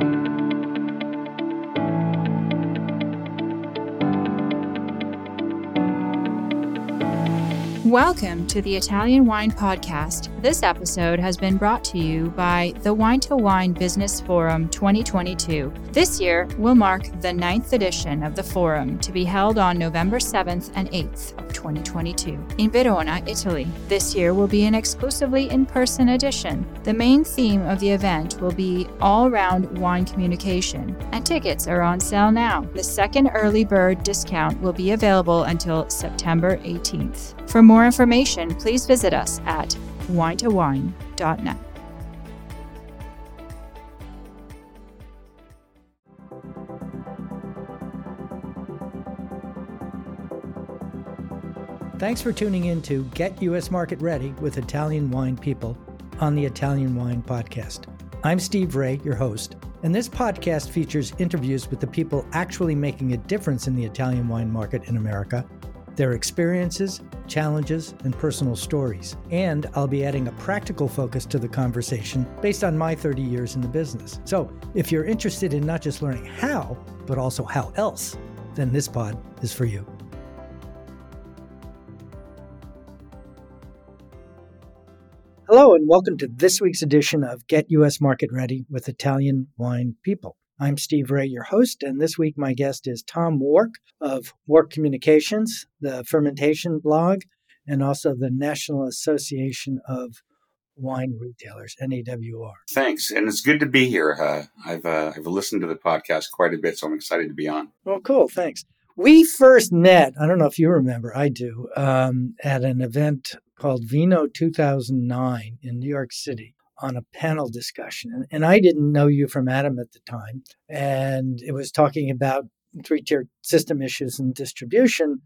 thank you Welcome to the Italian Wine Podcast. This episode has been brought to you by the Wine to Wine Business Forum 2022. This year will mark the ninth edition of the forum to be held on November 7th and 8th of 2022 in Verona, Italy. This year will be an exclusively in person edition. The main theme of the event will be all round wine communication, and tickets are on sale now. The second early bird discount will be available until September 18th. For more information, please visit us at winetowine.net. Thanks for tuning in to Get U.S. Market Ready with Italian Wine People on the Italian Wine Podcast. I'm Steve Raye, your host, and this podcast features interviews with the people actually making a difference in the Italian wine market in America their experiences, challenges, and personal stories. And I'll be adding a practical focus to the conversation based on my 30 years in the business. So if you're interested in not just learning how, but also how else, then this pod is for you. Hello, and welcome to this week's edition of Get US Market Ready with Italian Wine People. I'm Steve Raye, your host, and this week my guest is Tom Wark of Wark Communications, the fermentation blog, and also the National Association of Wine Retailers, NAWR. Thanks, and it's good to be here. Uh, I've uh, I've listened to the podcast quite a bit, so I'm excited to be on. Well, cool. Thanks. We first met. I don't know if you remember. I do. Um, at an event called Vino 2009 in New York City on a panel discussion. And, I didn't know you from Adam at the time. And it was talking about three tier system issues and distribution.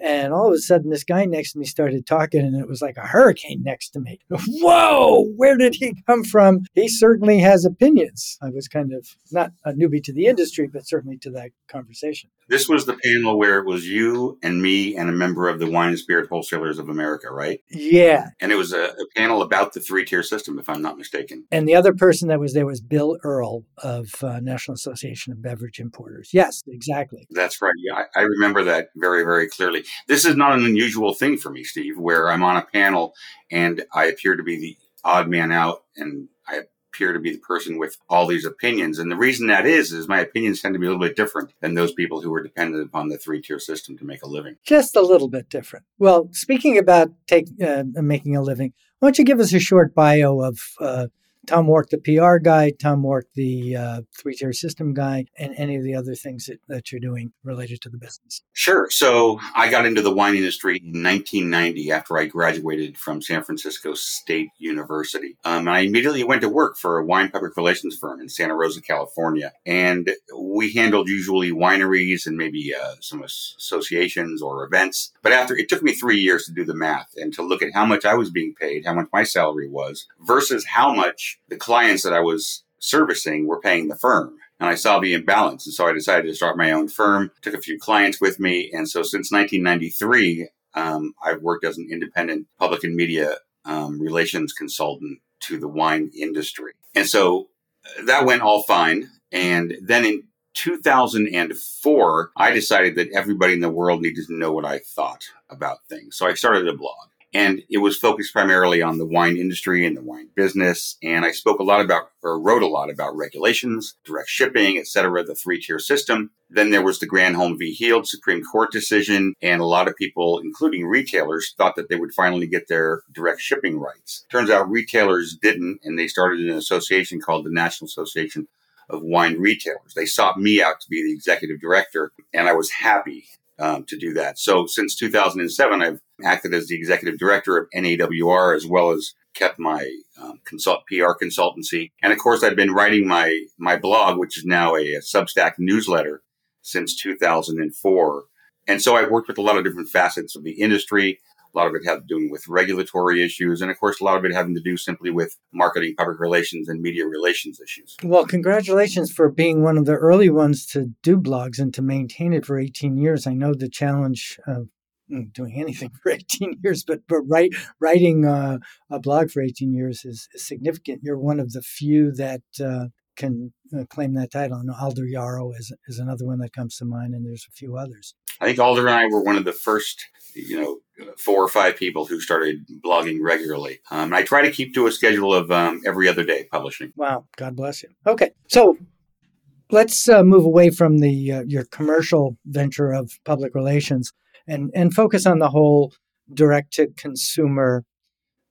And all of a sudden, this guy next to me started talking, and it was like a hurricane next to me. Whoa, where did he come from? He certainly has opinions. I was kind of not a newbie to the industry, but certainly to that conversation. This was the panel where it was you and me and a member of the Wine and Spirit Wholesalers of America, right? Yeah. And it was a, a panel about the three tier system, if I'm not mistaken. And the other person that was there was Bill Earl of uh, National Association of Beverage Importers. Yes, exactly. That's right. Yeah, I, I remember that very, very clearly. This is not an unusual thing for me, Steve, where I'm on a panel and I appear to be the odd man out and I appear to be the person with all these opinions. And the reason that is, is my opinions tend to be a little bit different than those people who are dependent upon the three tier system to make a living. Just a little bit different. Well, speaking about take, uh, making a living, why don't you give us a short bio of uh, Tom Wark, the PR guy, Tom Wark, the uh, three tier system guy, and any of the other things that, that you're doing related to the business. Sure. So I got into the wine industry in 1990 after I graduated from San Francisco State University. Um, I immediately went to work for a wine public relations firm in Santa Rosa, California. And we handled usually wineries and maybe uh, some associations or events. But after it took me three years to do the math and to look at how much I was being paid, how much my salary was, versus how much the clients that I was servicing were paying the firm. And I saw the imbalance. And so I decided to start my own firm, took a few clients with me. And so since 1993, um, I've worked as an independent public and media um, relations consultant to the wine industry. And so uh, that went all fine. And then in 2004, I decided that everybody in the world needed to know what I thought about things. So I started a blog. And it was focused primarily on the wine industry and the wine business. And I spoke a lot about, or wrote a lot about regulations, direct shipping, et cetera, the three tier system. Then there was the Granholm v. Heald Supreme Court decision. And a lot of people, including retailers, thought that they would finally get their direct shipping rights. Turns out retailers didn't. And they started an association called the National Association of Wine Retailers. They sought me out to be the executive director. And I was happy um, to do that. So since 2007, I've acted as the executive director of NAWR as well as kept my um, consult PR consultancy. And of course, I've been writing my my blog, which is now a, a Substack newsletter since 2004. And so I've worked with a lot of different facets of the industry. A lot of it had to do with regulatory issues, and of course, a lot of it having to do simply with marketing, public relations, and media relations issues. Well, congratulations for being one of the early ones to do blogs and to maintain it for 18 years. I know the challenge of mm, doing anything for 18 years, but but write, writing uh, a blog for 18 years is, is, significant. You're one of the few that uh, can uh, claim that title. And Alder Yarrow is, is another one that comes to mind, and there's a few others. I think Alder and I were one of the first, you know, four or five people who started blogging regularly. Um, I try to keep to a schedule of um, every other day publishing. Wow, God bless you. Okay, so let's uh, move away from the uh, your commercial venture of public relations and and focus on the whole direct to consumer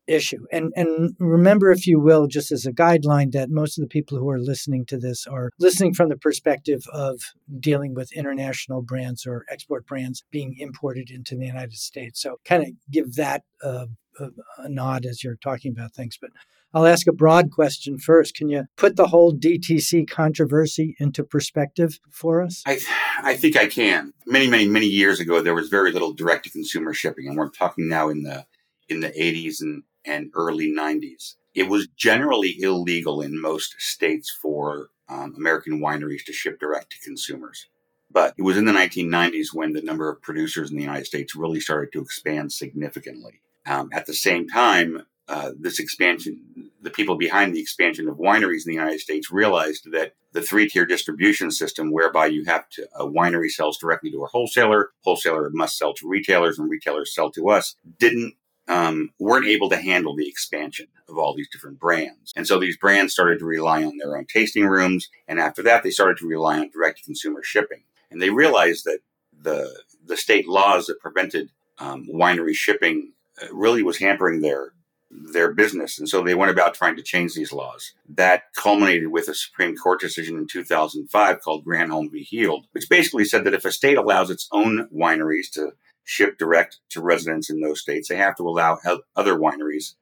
issue. And and remember, if you will, just as a guideline, that most of the people who are listening to this are listening from the perspective of dealing with international brands or export brands being imported into the United States. So kind of give that a, a, a nod as you're talking about things. But I'll ask a broad question first. Can you put the whole DTC controversy into perspective for us? I, I think I can. Many, many, many years ago, there was very little direct to consumer shipping, and we're talking now in the in the 80s and and early 90s. It was generally illegal in most states for um, American wineries to ship direct to consumers. But it was in the 1990s when the number of producers in the United States really started to expand significantly. Um, at the same time, uh, this expansion, the people behind the expansion of wineries in the United States realized that the three tier distribution system, whereby you have to, a winery sells directly to a wholesaler, wholesaler must sell to retailers, and retailers sell to us, didn't um, weren't able to handle the expansion of all these different brands. And so these brands started to rely on their own tasting rooms. And after that, they started to rely on direct to consumer shipping. And they realized that the, the state laws that prevented um, winery shipping uh, really was hampering their their business. And so they went about trying to change these laws. That culminated with a Supreme Court decision in 2005 called Granholm v. Heald, which basically said that if a state allows its own wineries to ship direct to residents in those states. They have to allow other wineries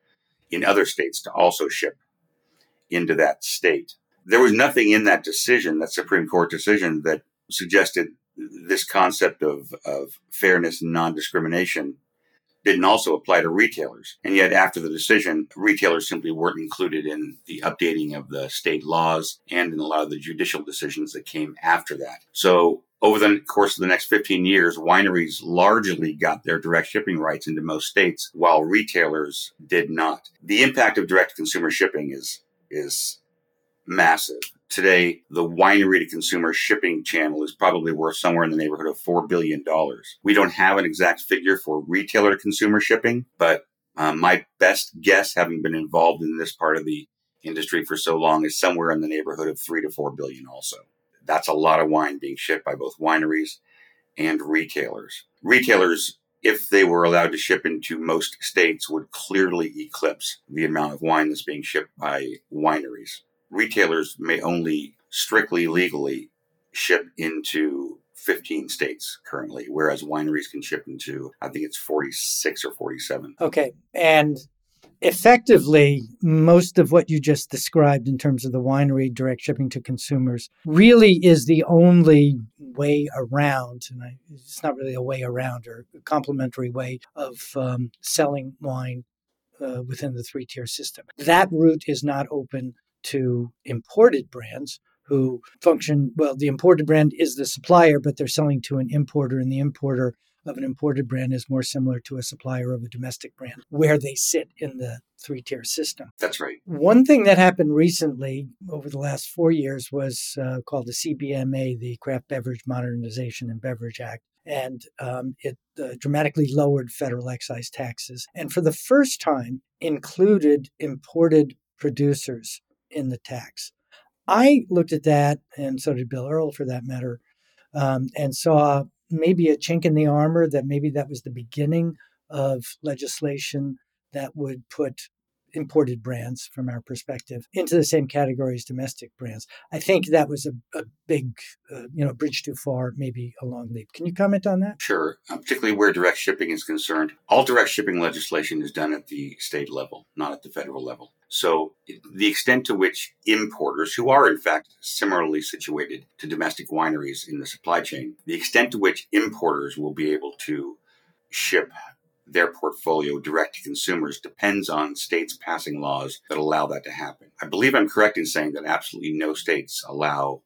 in other states to also ship into that state. There was nothing in that decision, that Supreme Court decision, that suggested this concept of, of fairness and non discrimination didn't also apply to retailers. And yet, after the decision, retailers simply weren't included in the updating of the state laws and in a lot of the judicial decisions that came after that. So, over the course of the next 15 years, wineries largely got their direct shipping rights into most states, while retailers did not. The impact of direct consumer shipping is, is massive. Today, the winery to consumer shipping channel is probably worth somewhere in the neighborhood of $4 billion. We don't have an exact figure for retailer to consumer shipping, but um, my best guess, having been involved in this part of the industry for so long, is somewhere in the neighborhood of three to four billion also. That's a lot of wine being shipped by both wineries and retailers. Retailers, if they were allowed to ship into most states, would clearly eclipse the amount of wine that's being shipped by wineries. Retailers may only strictly legally ship into 15 states currently, whereas wineries can ship into, I think it's 46 or 47. Okay. And effectively, most of what you just described in terms of the winery direct shipping to consumers really is the only way around, and I, it's not really a way around or a complementary way of um, selling wine uh, within the three tier system. That route is not open to imported brands who function well. The imported brand is the supplier, but they're selling to an importer, and the importer of an imported brand is more similar to a supplier of a domestic brand, where they sit in the three tier system. That's right. One thing that happened recently over the last four years was uh, called the CBMA, the Craft Beverage Modernization and Beverage Act. And um, it uh, dramatically lowered federal excise taxes. And for the first time, included imported producers in the tax. I looked at that, and so did Bill Earl for that matter, um, and saw maybe a chink in the armor that maybe that was the beginning of legislation that would put imported brands from our perspective into the same category as domestic brands. I think that was a, a big, uh, you know, bridge too far, maybe a long leap. Can you comment on that? Sure. Uh, particularly where direct shipping is concerned, all direct shipping legislation is done at the state level, not at the federal level. So the extent to which importers, who are in fact similarly situated to domestic wineries in the supply chain, the extent to which importers will be able to ship their portfolio direct to consumers depends on states passing laws that allow that to happen. I believe I'm correct in saying that absolutely no states allow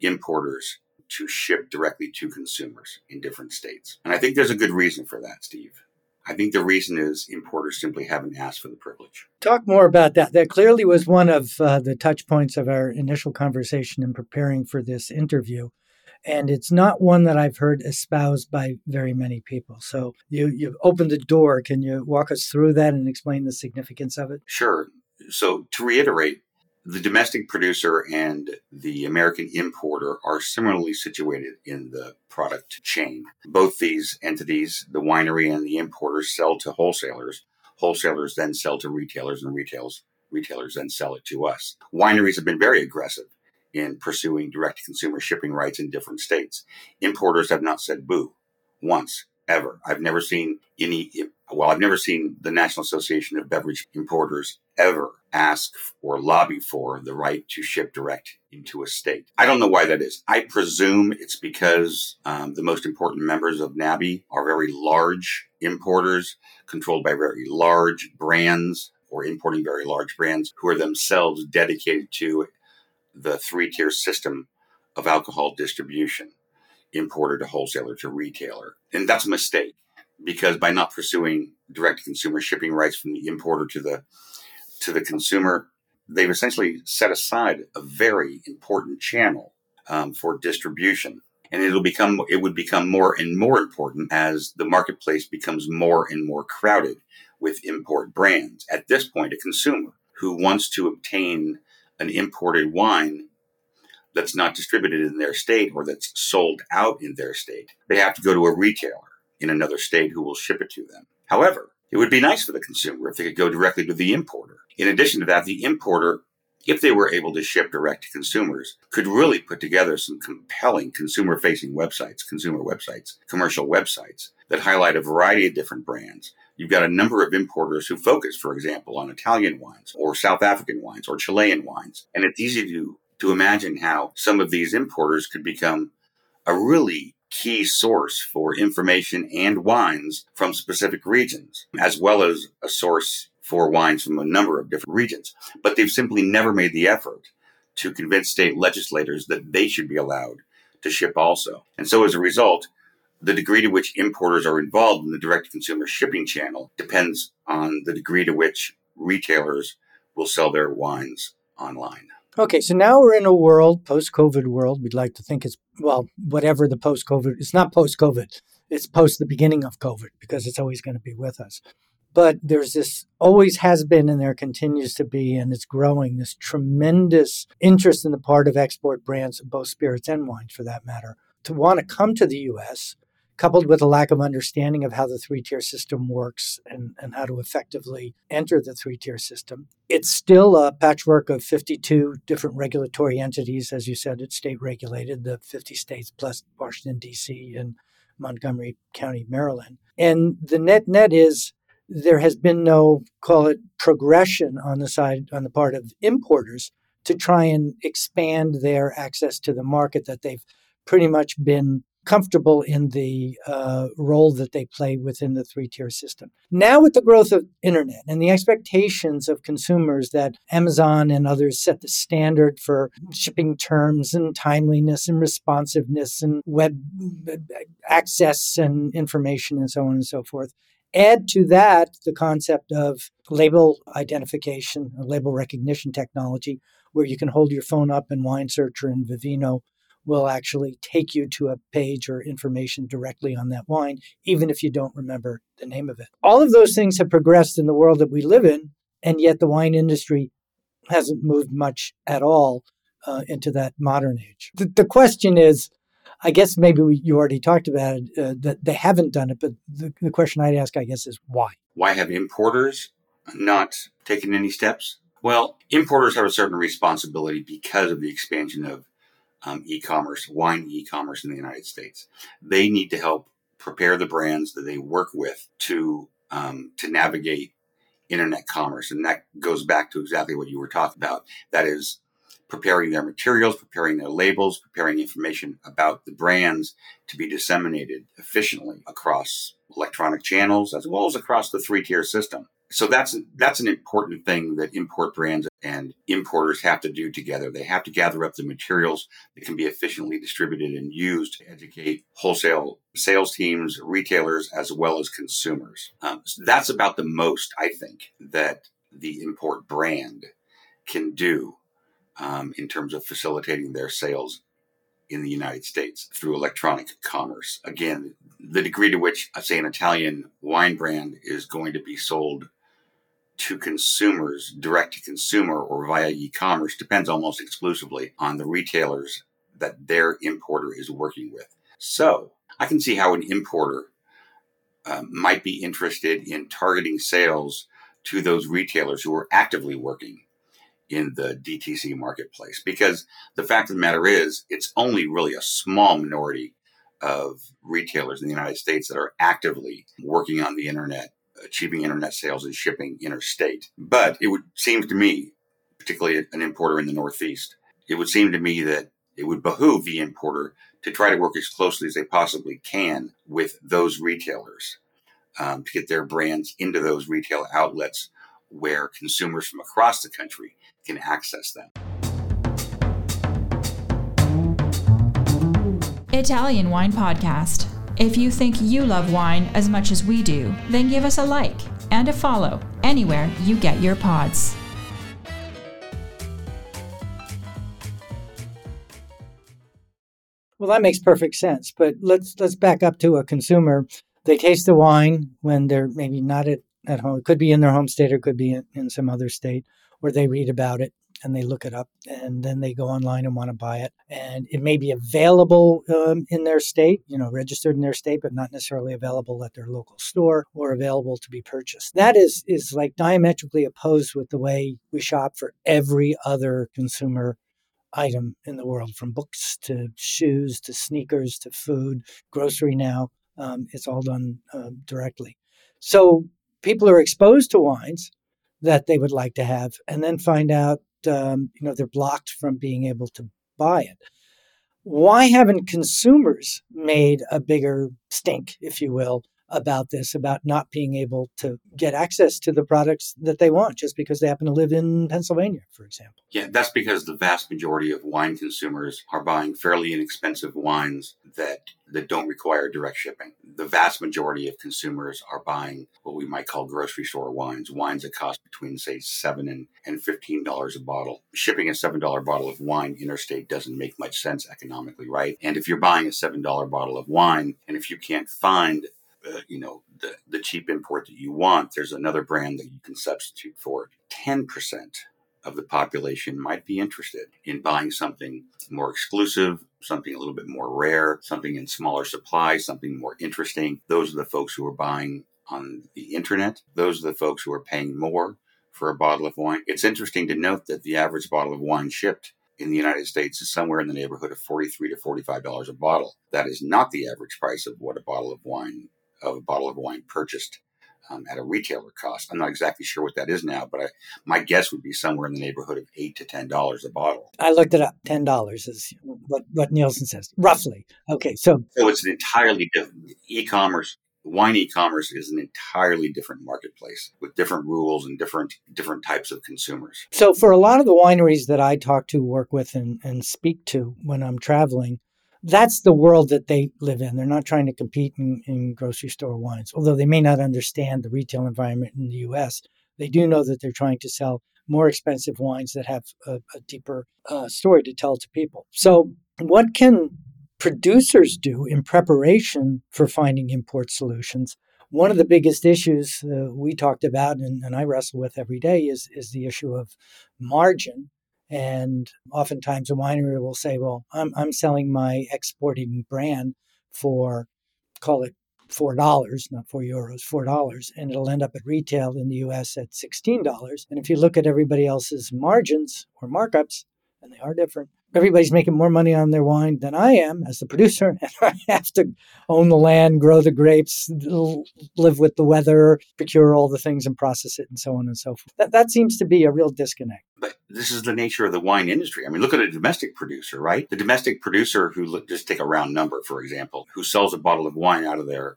importers to ship directly to consumers in different states. And I think there's a good reason for that, Steve. I think the reason is importers simply haven't asked for the privilege. Talk more about that. That clearly was one of uh, the touch points of our initial conversation in preparing for this interview. And it's not one that I've heard espoused by very many people. So you, you've opened the door. Can you walk us through that and explain the significance of it? Sure. So to reiterate, the domestic producer and the American importer are similarly situated in the product chain. Both these entities, the winery and the importer, sell to wholesalers. Wholesalers then sell to retailers, and retailers retailers then sell it to us. Wineries have been very aggressive in pursuing direct to consumer shipping rights in different states. Importers have not said boo once, ever. I've never seen any, well, I've never seen the National Association of Beverage Importers ever ask or lobby for the right to ship direct into a state. I don't know why that is. I presume it's because um, the most important members of NABI are very large importers controlled by very large brands or importing very large brands who are themselves dedicated to the three tier system of alcohol distribution importer to wholesaler to retailer. And that's a mistake because by not pursuing direct consumer shipping rights from the importer to the to the consumer, they've essentially set aside a very important channel um, for distribution. And it'll become it would become more and more important as the marketplace becomes more and more crowded with import brands. At this point, a consumer who wants to obtain an imported wine that's not distributed in their state or that's sold out in their state. They have to go to a retailer in another state who will ship it to them. However, it would be nice for the consumer if they could go directly to the importer. In addition to that, the importer, if they were able to ship direct to consumers, could really put together some compelling consumer facing websites, consumer websites, commercial websites that highlight a variety of different brands. You've got a number of importers who focus, for example, on Italian wines or South African wines or Chilean wines. And it's easy to to imagine how some of these importers could become a really key source for information and wines from specific regions, as well as a source for wines from a number of different regions. But they've simply never made the effort to convince state legislators that they should be allowed to ship also. And so as a result, the degree to which importers are involved in the direct consumer shipping channel depends on the degree to which retailers will sell their wines online. Okay, so now we're in a world, post COVID world. We'd like to think it's, well, whatever the post COVID, it's not post COVID, it's post the beginning of COVID because it's always going to be with us. But there's this, always has been, and there continues to be, and it's growing, this tremendous interest in the part of export brands, both spirits and wines for that matter, to want to come to the US coupled with a lack of understanding of how the three tier system works and, and how to effectively enter the three tier system. It's still a patchwork of 52 different regulatory entities. As you said, it's state regulated, the 50 states plus Washington, D.C. and Montgomery County, Maryland. And the net net is there has been no, call it, progression on the side, on the part of importers to try and expand their access to the market that they've pretty much been comfortable in the uh, role that they play within the three tier system. Now, with the growth of internet and the expectations of consumers that Amazon and others set the standard for shipping terms and timeliness and responsiveness and web access and information and so on and so forth. Add to that the concept of label identification label recognition technology, where you can hold your phone up in Wine Searcher and Vivino will actually take you to a page or information directly on that wine, even if you don't remember the name of it. All of those things have progressed in the world that we live in, and yet the wine industry hasn't moved much at all uh, into that modern age. The, the, question is, I guess maybe we, you already talked about it, uh, that they haven't done it, but the, the question I'd ask, I guess, is why? Why have importers not taken any steps? Well, importers have a certain responsibility because of the expansion of um, e-commerce, wine e-commerce in the United States. They need to help prepare the brands that they work with to um, to navigate internet commerce, and that goes back to exactly what you were talking about. That is preparing their materials, preparing their labels, preparing information about the brands to be disseminated efficiently across electronic channels as well as across the three tier system. So that's that's an important thing that import brands and importers have to do together. They have to gather up the materials that can be efficiently distributed and used to educate wholesale sales teams, retailers, as well as consumers. Um, so that's about the most I think that the import brand can do um, in terms of facilitating their sales in the United States through electronic commerce. Again, the degree to which, say, an Italian wine brand is going to be sold to consumers, direct to consumer, or via e commerce depends almost exclusively on the retailers that their importer is working with. So I can see how an importer uh, might be interested in targeting sales to those retailers who are actively working in the DTC marketplace. Because the fact of the matter is, it's only really a small minority of retailers in the United States that are actively working on the internet, achieving internet sales and shipping interstate. But it would seem to me, particularly an importer in the Northeast, it would seem to me that it would behoove the importer to try to work as closely as they possibly can with those retailers um, to get their brands into those retail outlets where consumers from across the country can access them. Italian Wine Podcast. If you think you love wine as much as we do, then give us a like and a follow anywhere you get your pods. Well, that makes perfect sense. But let's let's back up to a consumer. They taste the wine when they're maybe not at, at home. It could be in their home state or could be in, in some other state or they read about it and they look it up and then they go online and want to buy it. And it may be available um, in their state you know registered in their state but not necessarily available at their local store or available to be purchased. That is is like diametrically opposed with the way we shop for every other consumer item in the world from books to shoes to sneakers to food grocery now um, it's all done uh, directly. So people are exposed to wines that they would like to have, and then find out, um, you know, they're blocked from being able to buy it. Why haven't consumers made a bigger stink, if you will, about this, about not being able to get access to the products that they want just because they happen to live in Pennsylvania, for example. Yeah, that's because the vast majority of wine consumers are buying fairly inexpensive wines that that don't require direct shipping. The vast majority of consumers are buying what we might call grocery store wines, wines that cost between say seven and, and fifteen dollars a bottle. Shipping a seven dollar bottle of wine interstate doesn't make much sense economically, right? And if you're buying a seven dollar bottle of wine, and if you can't find uh, you know the, the cheap import that you want there's another brand that you can substitute for. It 10% of the population might be interested in buying something more exclusive something a little bit more rare something in smaller supply something more interesting. Those are the folks who are buying on the internet. Those are the folks who are paying more for a bottle of wine. It's interesting to note that the average bottle of wine shipped in the United States is somewhere in the neighborhood of 43 to $45 a bottle. That is not the average price of what a bottle of wine of a bottle of wine purchased um, at a retailer cost. I'm not exactly sure what that is now, but I, my guess would be somewhere in the neighborhood of eight to ten dollars a bottle. I looked it up. Ten dollars is what, what Nielsen says, roughly. Okay, so so it's an entirely different e-commerce. Wine e-commerce is an entirely different marketplace with different rules and different different types of consumers. So for a lot of the wineries that I talk to, work with, and, and speak to when I'm traveling, that's the world that they live in. They're not trying to compete in, in, grocery store wines, although they may not understand the retail environment in the US. They do know that they're trying to sell more expensive wines that have a, a deeper uh, story to tell to people. So, what can producers do in preparation for finding import solutions? One of the biggest issues uh, we talked about and, and I wrestle with every day is, is the issue of margin and oftentimes a winery will say, well, I'm, I'm selling my exporting brand for, call it $4, not 4 euros, $4, and it'll end up at retail in the US at $16. And if you look at everybody else's margins or markups, and they are different, everybody's making more money on their wine than I am as the producer, and I have to own the land, grow the grapes, live with the weather, procure all the things and process it, and so on and so forth. That, that seems to be a real disconnect. But this is the nature of the wine industry. I mean, look at a domestic producer, right? The domestic producer who, just take a round number, for example, who sells a bottle of wine out of their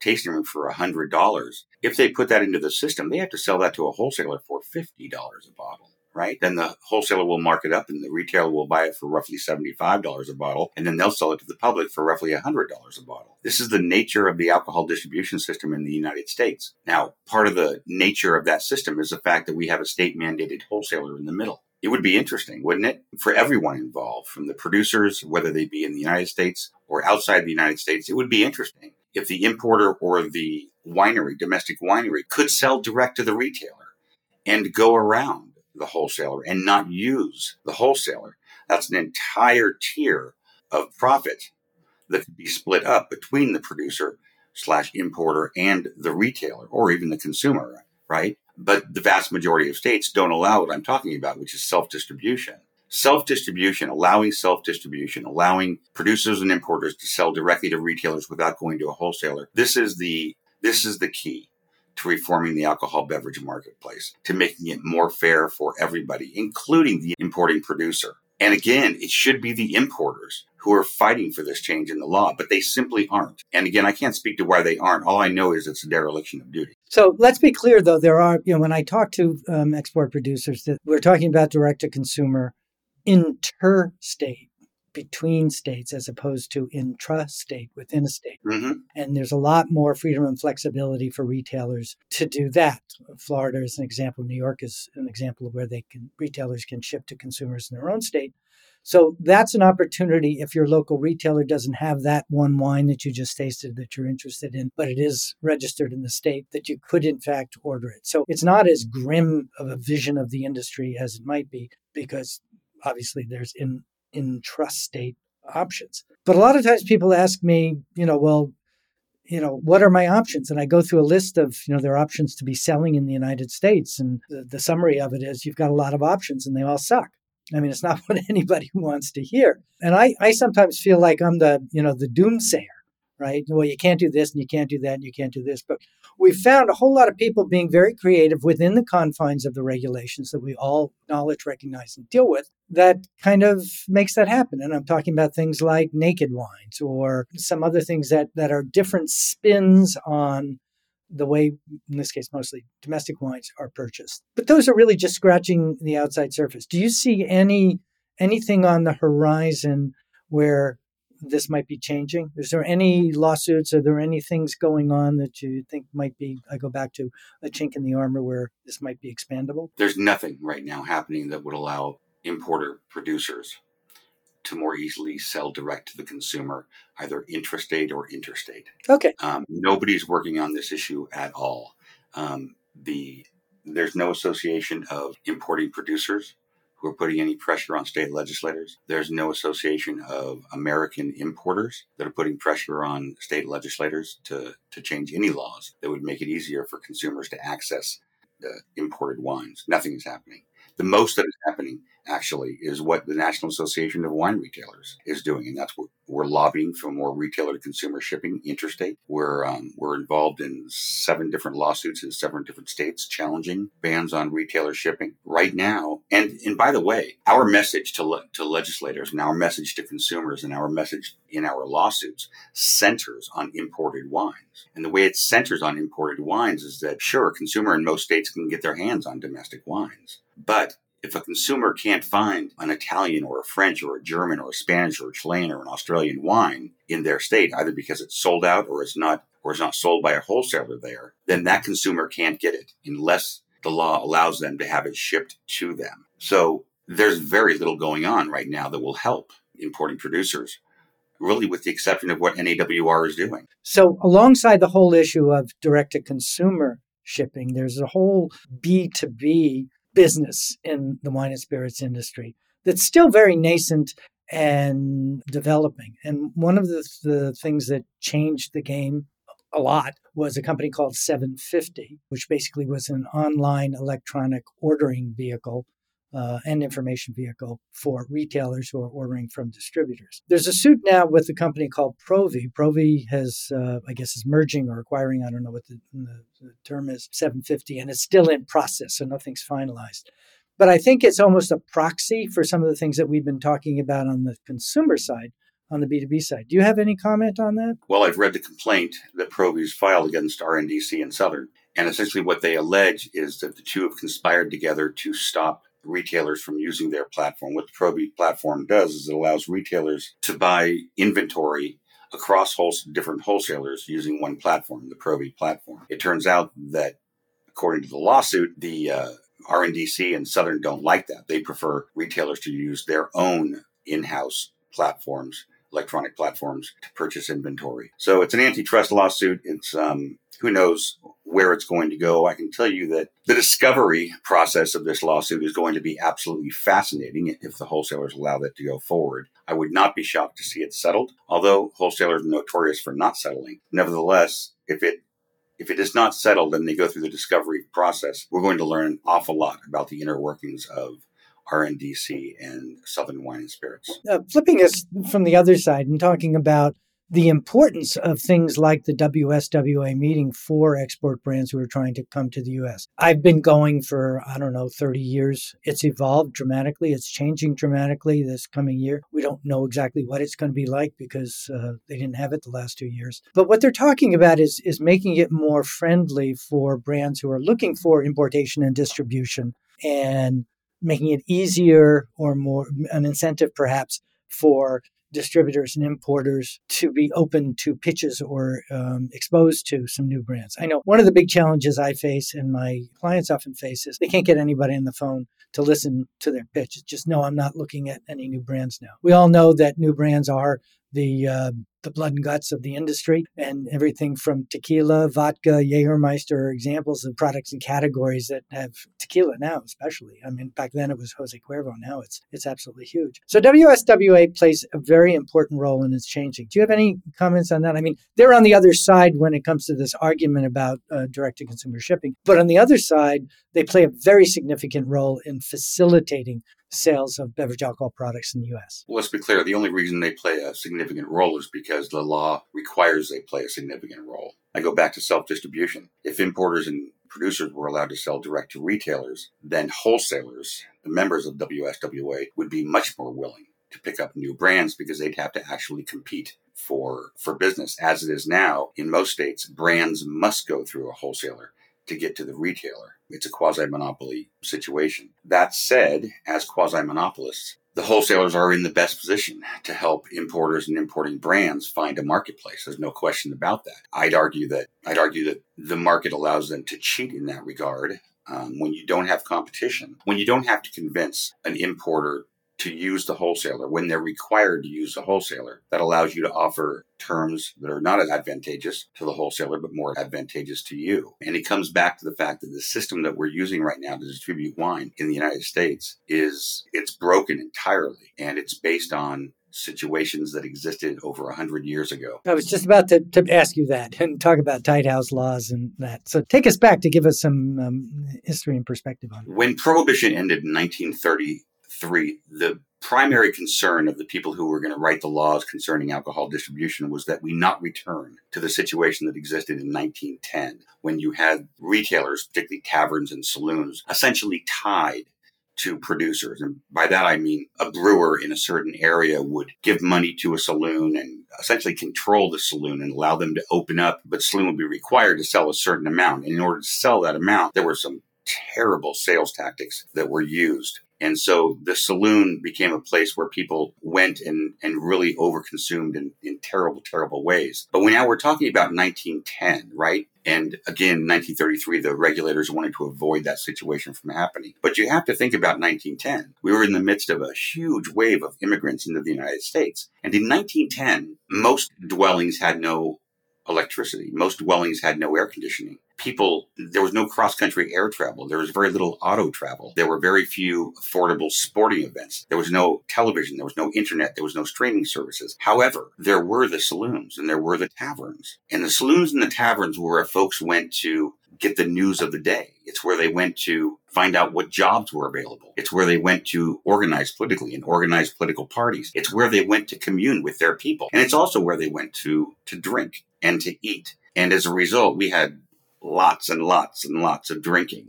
tasting room for $100. If they put that into the system, they have to sell that to a wholesaler for $50 a bottle right? Then the wholesaler will mark it up and the retailer will buy it for roughly $75 a bottle. And then they'll sell it to the public for roughly $100 a bottle. This is the nature of the alcohol distribution system in the United States. Now, part of the nature of that system is the fact that we have a state mandated wholesaler in the middle. It would be interesting, wouldn't it? For everyone involved, from the producers, whether they be in the United States or outside the United States, it would be interesting if the importer or the winery, domestic winery, could sell direct to the retailer and go around the wholesaler and not use the wholesaler. That's an entire tier of profit that could be split up between the producer slash importer and the retailer or even the consumer, right? But the vast majority of states don't allow what I'm talking about, which is self distribution. Self distribution, allowing self distribution, allowing producers and importers to sell directly to retailers without going to a wholesaler. This is the this is the key to reforming the alcohol beverage marketplace, to making it more fair for everybody, including the importing producer. And again, it should be the importers who are fighting for this change in the law, but they simply aren't. And again, I can't speak to why they aren't. All I know is it's a dereliction of duty. So let's be clear, though. There are, you know, when I talk to um, export producers, that we're talking about direct to consumer interstate between states as opposed to intrastate within a state. Mm-hmm. And there's a lot more freedom and flexibility for retailers to do that. Florida is an example. New York is an example of where they can retailers can ship to consumers in their own state. So that's an opportunity if your local retailer doesn't have that one wine that you just tasted that you're interested in, but it is registered in the state that you could in fact order it. So it's not as grim of a vision of the industry as it might be because obviously there's in intrastate options. But a lot of times people ask me, you know, well, you know, what are my options? And I go through a list of, you know, their options to be selling in the United States. And the, the summary of it is you've got a lot of options and they all suck. I mean, it's not what anybody wants to hear. And I, I sometimes feel like I'm the, you know, the doomsayer right? Well, you can't do this and you can't do that and you can't do this. But we found a whole lot of people being very creative within the confines of the regulations that we all acknowledge, recognize, and deal with that kind of makes that happen. And I'm talking about things like naked wines or some other things that, that are different spins on the way, in this case, mostly domestic wines are purchased. But those are really just scratching the outside surface. Do you see any anything on the horizon where this might be changing? Is there any lawsuits? Are there any things going on that you think might be, I go back to a chink in the armor where this might be expandable? There's nothing right now happening that would allow importer producers to more easily sell direct to the consumer, either intrastate or interstate. Okay. Um, nobody's working on this issue at all. Um, the there's no association of importing producers who are putting any pressure on state legislators. There's no association of American importers that are putting pressure on state legislators to, to change any laws that would make it easier for consumers to access the imported wines. Nothing is happening. The most that is happening actually is what the National Association of Wine Retailers is doing, and that's what we're lobbying for more retailer to consumer shipping interstate. We're um, we're involved in seven different lawsuits in seven different states challenging bans on retailer shipping right now. And and by the way, our message to le- to legislators and our message to consumers and our message in our lawsuits centers on imported wines. And the way it centers on imported wines is that sure, consumer in most states can get their hands on domestic wines, but if a consumer can't find an Italian or a French or a German or a Spanish or a Chilean or an Australian wine in their state, either because it's sold out or it's not or it's not sold by a wholesaler there, then that consumer can't get it unless the law allows them to have it shipped to them. So there's very little going on right now that will help importing producers, really with the exception of what NAWR is doing. So alongside the whole issue of direct to consumer shipping, there's a whole B2B business in the wine and spirits industry that's still very nascent and developing. And one of the, the things that changed the game a lot was a company called 750, which basically was an online electronic ordering vehicle uh, and information vehicle for retailers who are ordering from distributors. There's a suit now with a company called Provi. Provi has, uh, I guess, is merging or acquiring. I don't know what the, the, the term is. 750, and it's still in process, so nothing's finalized. But I think it's almost a proxy for some of the things that we've been talking about on the consumer side, on the B2B side. Do you have any comment on that? Well, I've read the complaint that Provi's filed against RNDC and Southern. And essentially, what they allege is that the two have conspired together to stop retailers from using their platform. What the Provi platform does is it allows retailers to buy inventory across whole, different wholesalers using one platform, the Provi platform. It turns out that, according to the lawsuit, the uh, RNDC and Southern don't like that. They prefer retailers to use their own in-house platforms, electronic platforms, to purchase inventory. So it's an antitrust lawsuit. It's um, who knows where it's going to go. I can tell you that the discovery process of this lawsuit is going to be absolutely fascinating if the wholesalers allow that to go forward. I would not be shocked to see it settled, although wholesalers are notorious for not settling. Nevertheless, if it if it is not settled and they go through the discovery process, we're going to learn an awful lot about the inner workings of RNDC and Southern Wine and Spirits. Uh, flipping us from the other side and talking about the importance of things like the WSWA meeting for export brands who are trying to come to the US. I've been going for, I don't know, 30 years. It's evolved dramatically. It's changing dramatically this coming year. We don't know exactly what it's going to be like because uh, they didn't have it the last two years. But what they're talking about is, is making it more friendly for brands who are looking for importation and distribution and making it easier or more an incentive perhaps for distributors and importers to be open to pitches or um, exposed to some new brands. I know one of the big challenges I face and my clients often face is they can't get anybody on the phone to listen to their pitch. It's just, no, I'm not looking at any new brands now. We all know that new brands are the uh, the blood and guts of the industry, and everything from tequila, vodka, Jägermeister are examples of products and categories that have tequila now, especially. I mean, back then it was Jose Cuervo. Now it's it's absolutely huge. So WSWA plays a very important role in its changing. Do you have any comments on that? I mean, they're on the other side when it comes to this argument about uh, direct to consumer shipping, but on the other side, they play a very significant role in facilitating sales of beverage alcohol products in the U.S. Well, let's be clear. The only reason they play a significant role is because the law requires they play a significant role. I go back to self distribution. If importers and producers were allowed to sell direct to retailers, then wholesalers, the members of WSWA, would be much more willing to pick up new brands because they'd have to actually compete for for business. As it is now, in most states, brands must go through a wholesaler to get to the retailer. It's a quasi monopoly situation. That said, as quasi monopolists, the wholesalers are in the best position to help importers and importing brands find a marketplace. There's no question about that. I'd argue that I'd argue that the market allows them to cheat in that regard. Um, when you don't have competition, when you don't have to convince an importer to use the wholesaler when they're required to use the wholesaler. That allows you to offer terms that are not as advantageous to the wholesaler, but more advantageous to you. And it comes back to the fact that the system that we're using right now to distribute wine in the United States is, it's broken entirely. And it's based on situations that existed over a 100 years ago. I was just about to, to ask you that and talk about tied house laws and that. So take us back to give us some um, history and perspective on it. When Prohibition ended in 1930, three, the primary concern of the people who were going to write the laws concerning alcohol distribution was that we not return to the situation that existed in 1910 when you had retailers, particularly taverns and saloons, essentially tied to producers. And by that, I mean a brewer in a certain area would give money to a saloon and essentially control the saloon and allow them to open up, but saloon would be required to sell a certain amount. And in order to sell that amount, there were some terrible sales tactics that were used. And so the saloon became a place where people went and, and really overconsumed in, in terrible, terrible ways. But we, now we're talking about 1910, right? And again, 1933, the regulators wanted to avoid that situation from happening. But you have to think about 1910. We were in the midst of a huge wave of immigrants into the United States. And in 1910, most dwellings had no electricity. Most dwellings had no air conditioning people, there was no cross country air travel. There was very little auto travel. There were very few affordable sporting events. There was no television. There was no internet. There was no streaming services. However, there were the saloons and there were the taverns. And the saloons and the taverns were where folks went to get the news of the day. It's where they went to find out what jobs were available. It's where they went to organize politically and organize political parties. It's where they went to commune with their people. And it's also where they went to, to drink and to eat. And as a result, we had lots and lots and lots of drinking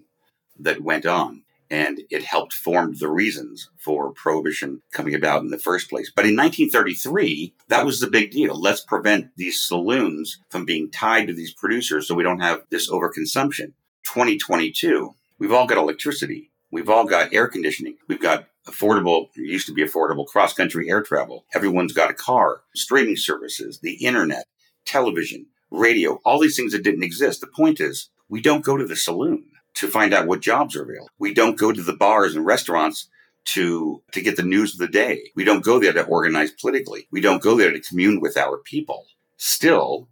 that went on. and it helped form the reasons for prohibition coming about in the first place. But in 1933, that was the big deal. Let's prevent these saloons from being tied to these producers so we don't have this overconsumption. 2022, we've all got electricity. We've all got air conditioning. We've got affordable, used to be affordable cross country air travel. Everyone's got a car, streaming services, the internet, television, radio, all these things that didn't exist. The point is, we don't go to the saloon to find out what jobs are available. We don't go to the bars and restaurants to to get the news of the day. We don't go there to organize politically. We don't go there to commune with our people. Still,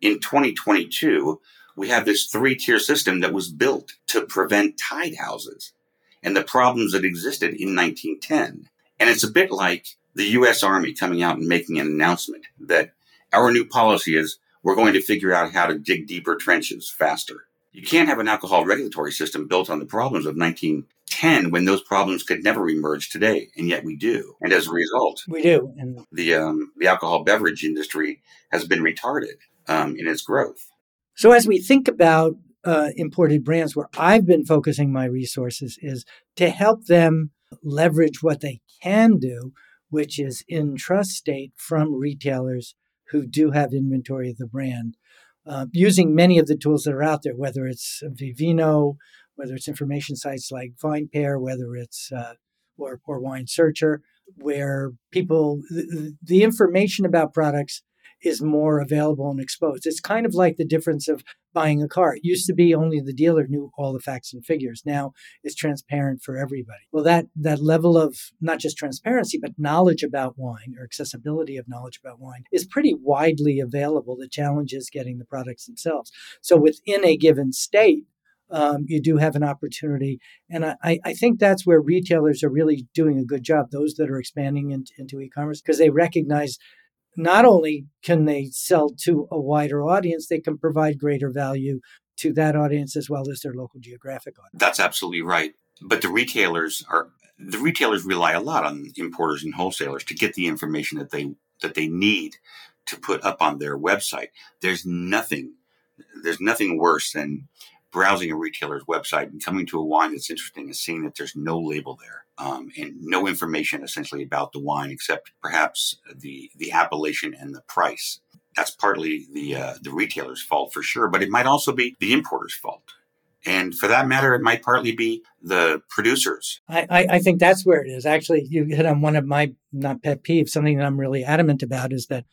in 2022, we have this three-tier system that was built to prevent tied houses and the problems that existed in 1910. And it's a bit like the US Army coming out and making an announcement that our new policy is we're going to figure out how to dig deeper trenches faster. You can't have an alcohol regulatory system built on the problems of 1910 when those problems could never emerge today, and yet we do. And as a result, we do. And the um, the alcohol beverage industry has been retarded um, in its growth. So as we think about uh, imported brands, where I've been focusing my resources is to help them leverage what they can do, which is intrastate from retailers who do have inventory of the brand uh, using many of the tools that are out there, whether it's Vivino, whether it's information sites like VinePair, whether it's uh, or, or Wine Searcher, where people the, the information about products is more available and exposed. It's kind of like the difference of buying a car. It used to be only the dealer knew all the facts and figures. Now it's transparent for everybody. Well, that that level of not just transparency but knowledge about wine or accessibility of knowledge about wine is pretty widely available. The challenge is getting the products themselves. So within a given state, um, you do have an opportunity. And I, I, think that's where retailers are really doing a good job, those that are expanding into, into e commerce, because they recognize not only can they sell to a wider audience, they can provide greater value to that audience as well as their local geographic audience. That's absolutely right. But the retailers are the retailers rely a lot on importers and wholesalers to get the information that they that they need to put up on their website. There's nothing there's nothing worse than browsing a retailer's website and coming to a wine that's interesting and seeing that there's no label there um, and no information essentially about the wine except perhaps the the appellation and the price. That's partly the uh, the retailer's fault for sure, but it might also be the importer's fault. And for that matter, it might partly be the producers. I, I, I think that's where it is. Actually, you hit on one of my not pet peeves. Something that I'm really adamant about is that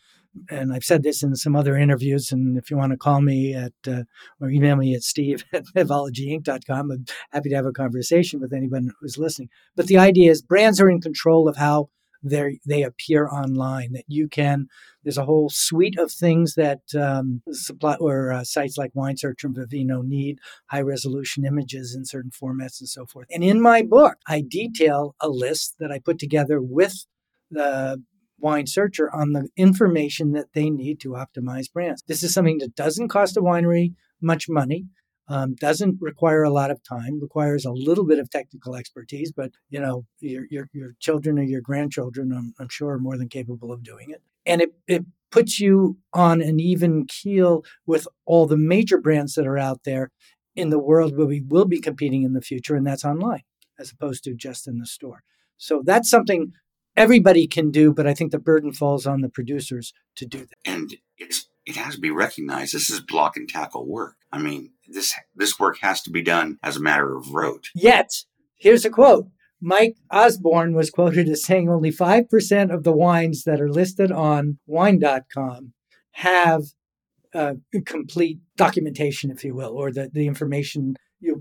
and I've said this in some other interviews. And if you want to call me at uh, or email me at steve at bevologyinc.com, I'm happy to have a conversation with anyone who's listening. But the idea is brands are in control of how they they appear online. That you can there's a whole suite of things that um, supply or uh, sites like Wine Search and Vivino need high resolution images in certain formats and so forth. And in my book, I detail a list that I put together with the wine searcher on the information that they need to optimize brands. This is something that doesn't cost a winery much money. Um, doesn't require a lot of time requires a little bit of technical expertise but you know your, your, your children or your grandchildren I'm, I'm sure are more than capable of doing it and it, it puts you on an even keel with all the major brands that are out there in the world where we will be competing in the future and that's online as opposed to just in the store so that's something everybody can do, but I think the burden falls on the producers to do that. And it's it has to be recognized. This is block and tackle work. I mean, this this work has to be done as a matter of rote. Yet, here's a quote. Mike Osborn was quoted as saying only 5% of the wines that are listed on wine.com have uh, complete documentation, if you will, or the, the information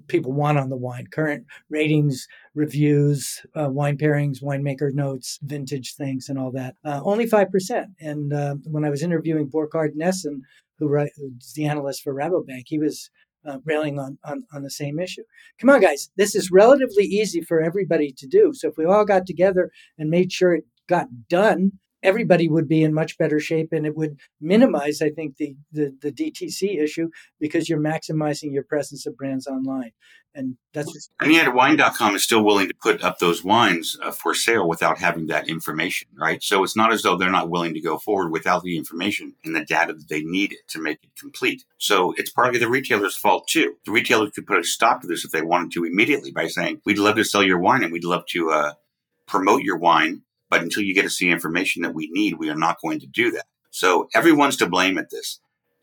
people want on the wine. Current ratings reviews uh, wine pairings winemaker notes vintage things and all that uh, only 5% and uh, when i was interviewing Burkhard Nessen who who's the analyst for rabobank he was uh, railing on, on, on the same issue. Come on guys this is relatively easy for everybody to do. So if we all got together and made sure it got done everybody would be in much better shape and it would minimize i think the, the, the dtc issue because you're maximizing your presence of brands online and that's and yet wine.com is still willing to put up those wines uh, for sale without having that information right? So it's not as though they're not willing to go forward without the information and the data that they need to make it complete. So it's partly the retailer's fault too. The retailer could put a stop to this if they wanted to immediately by saying we'd love to sell your wine and we'd love to uh, promote your wine but until you get us the information that we need, we are not going to do that. So everyone's to blame at this.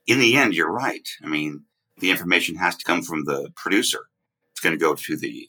In the end, you're right. I mean, the information has to come from the producer. It's going to go to the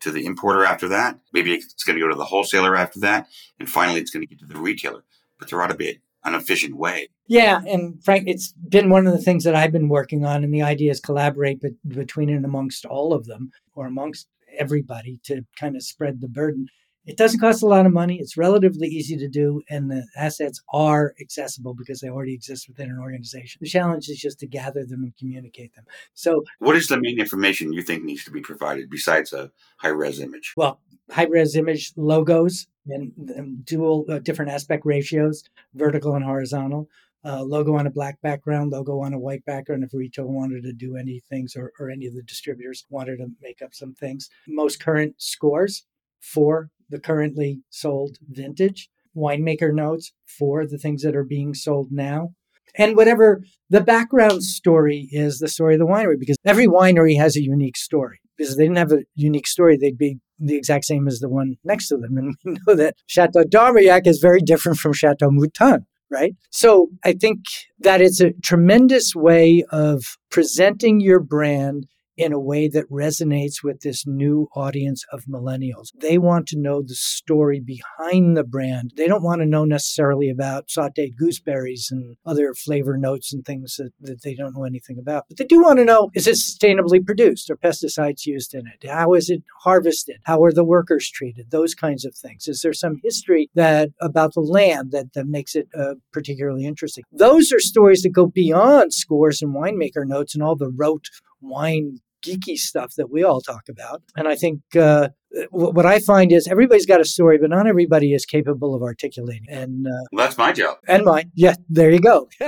to the importer after that. Maybe it's going to go to the wholesaler after that, and finally, it's going to get to the retailer. But there ought to be an efficient way. Yeah, and Frank, it's been one of the things that I've been working on, and the idea is collaborate be- between and amongst all of them, or amongst everybody, to kind of spread the burden. It doesn't cost a lot of money. It's relatively easy to do, and the assets are accessible because they already exist within an organization. The challenge is just to gather them and communicate them. So, what is the main information you think needs to be provided besides a high res image? Well, high res image logos and, and dual uh, different aspect ratios, vertical and horizontal. Uh, logo on a black background, logo on a white background. If retail wanted to do any things, or, or any of the distributors wanted to make up some things, most current scores for the currently sold vintage, winemaker notes for the things that are being sold now, and whatever the background story is the story of the winery, because every winery has a unique story. Because they didn't have a unique story, they'd be the exact same as the one next to them. And we know that Chateau d'Armagnac is very different from Chateau Mouton right? So I think that it's a tremendous way of presenting your brand in a way that resonates with this new audience of millennials. They want to know the story behind the brand. They don't want to know necessarily about sauteed gooseberries and other flavor notes and things that, that they don't know anything about. But they do want to know is it sustainably produced? Are pesticides used in it? How is it harvested? How are the workers treated? Those kinds of things. Is there some history that about the land that, that makes it uh, particularly interesting? Those are stories that go beyond scores and winemaker notes and all the rote wine geeky stuff that we all talk about. And I think uh, what I find is everybody's got a story, but not everybody is capable of articulating. And uh, well, that's my job. And mine. Yeah, there you go.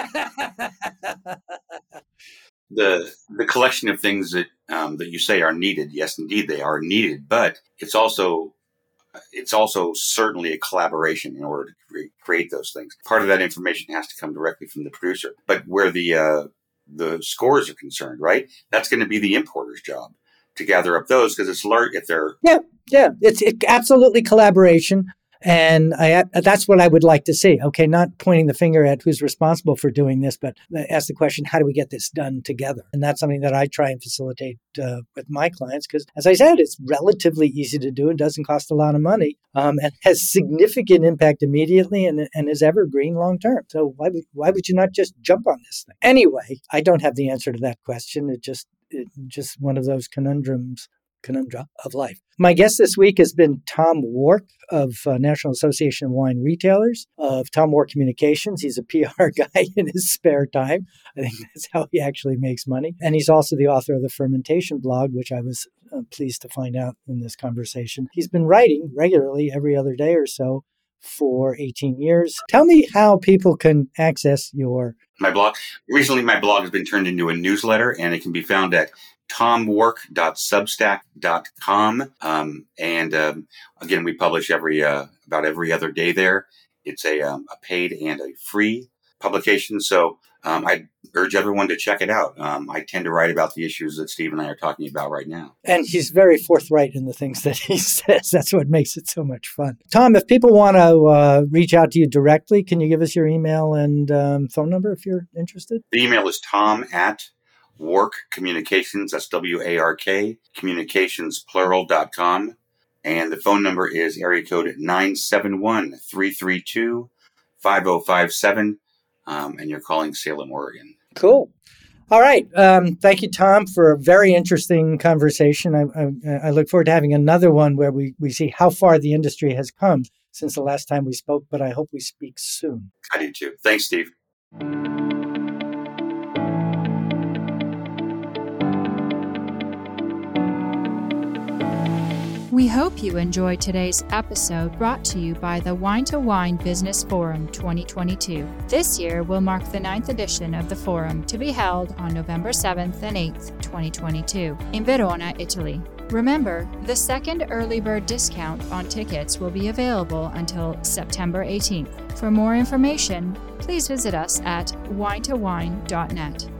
the the collection of things that um, that you say are needed. Yes, indeed, they are needed, but it's also it's also certainly a collaboration in order to create those things. Part of that information has to come directly from the producer, but where the uh, the scores are concerned, right? That's going to be the importer's job to gather up those because it's large if they're yeah yeah it's it, absolutely collaboration and I, that's what I would like to see. Okay, not pointing the finger at who's responsible for doing this, but ask the question, how do we get this done together? And that's something that I try and facilitate uh, with my clients because, as I said, it's relatively easy to do and doesn't cost a lot of money um, and has significant impact immediately and, and is evergreen long term. So why would, why would you not just jump on this thing? Anyway, I don't have the answer to that question. It just it, just one of those conundrums conundrum of life. My guest this week has been Tom Wark of uh, National Association of Wine Retailers of Tom Wark Communications. He's a PR guy in his spare time. I think that's how he actually makes money. And he's also the author of the Fermentation blog, which I was uh, pleased to find out in this conversation. He's been writing regularly every other day or so for 18 years. Tell me how people can access your my blog. Recently, my blog has been turned into a newsletter, and it can be found at tomwark.substack.com. Um, and um, again, we publish every uh, about every other day there. It's a, um, a paid and a free publication. So um, I urge everyone to check it out. Um, I tend to write about the issues that Steve and I are talking about right now. And he's very forthright in the things that he says. That's what makes it so much fun. Tom, if people want to uh, reach out to you directly, can you give us your email and um, phone number if you're interested? The email is tom at Wark Communications, that's W A R K, communicationsplural.com. And the phone number is area code 971 332 5057. Um, and you're calling Salem, Oregon. Cool. All right. Um, thank you, Tom, for a very interesting conversation. I, I, I, look forward to having another one where we, we see how far the industry has come since the last time we spoke, but I hope we speak soon. I do too. Thanks, Steve. We hope you enjoyed today's episode brought to you by the Wine to Wine Business Forum 2022. This year will mark the ninth edition of the forum to be held on November 7th and 8th, 2022, in Verona, Italy. Remember, the second early bird discount on tickets will be available until September 18th. For more information, please visit us at winetowine.net.